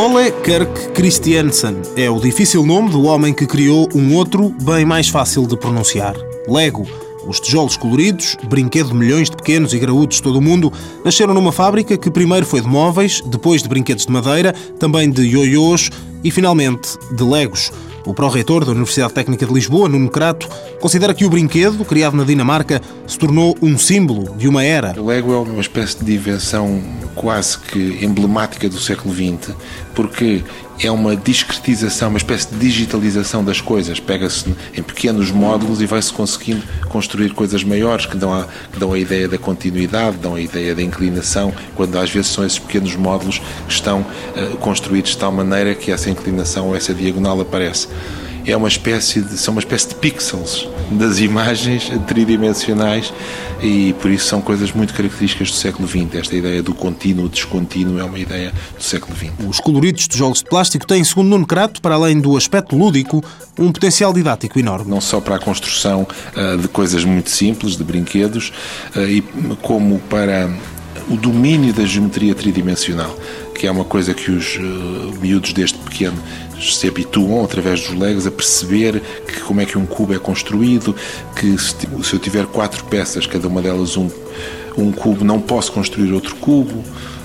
Ole Kirk Christiansen é o difícil nome do homem que criou um outro bem mais fácil de pronunciar: Lego. Os tijolos coloridos, brinquedo de milhões de pequenos e graúdos de todo o mundo, nasceram numa fábrica que primeiro foi de móveis, depois de brinquedos de madeira, também de ioiôs e finalmente de legos. O pró-reitor da Universidade Técnica de Lisboa, Nuno Crato, considera que o brinquedo, criado na Dinamarca, se tornou um símbolo de uma era. O Lego é uma espécie de invenção quase que emblemática do século XX, porque é uma discretização, uma espécie de digitalização das coisas. Pega-se em pequenos módulos e vai-se conseguindo construir coisas maiores que dão, a, que dão a ideia da continuidade, dão a ideia da inclinação, quando às vezes são esses pequenos módulos que estão uh, construídos de tal maneira que essa inclinação ou essa diagonal aparece é uma espécie de, são uma espécie de pixels das imagens tridimensionais e por isso são coisas muito características do século XX. Esta ideia do contínuo, descontínuo, é uma ideia do século XX. Os coloridos tijolos de plástico têm, segundo Nuno Crato, para além do aspecto lúdico, um potencial didático enorme. Não só para a construção uh, de coisas muito simples, de brinquedos, uh, e como para o domínio da geometria tridimensional, que é uma coisa que os uh, miúdos deste pequeno se habituam através dos legos a perceber que como é que um cubo é construído, que se, se eu tiver quatro peças, cada uma delas um, um cubo, não posso construir outro cubo.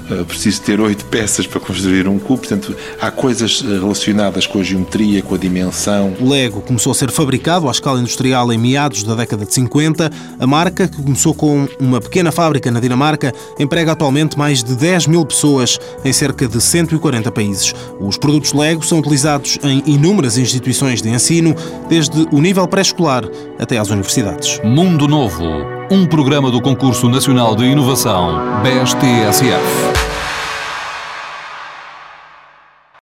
Eh, preciso ter oito peças para construir um cubo, portanto, há coisas eh, relacionadas com a geometria, com a dimensão. O Lego começou a ser fabricado à escala industrial em meados da década de 50. A marca, que começou com uma pequena fábrica na Dinamarca, emprega atualmente mais de 10 mil pessoas em cerca de 140 países. Os produtos Lego são utilizados em inúmeras instituições de ensino, desde o nível pré-escolar até às universidades. Mundo Novo, um programa do Concurso Nacional de Inovação, BSTSF.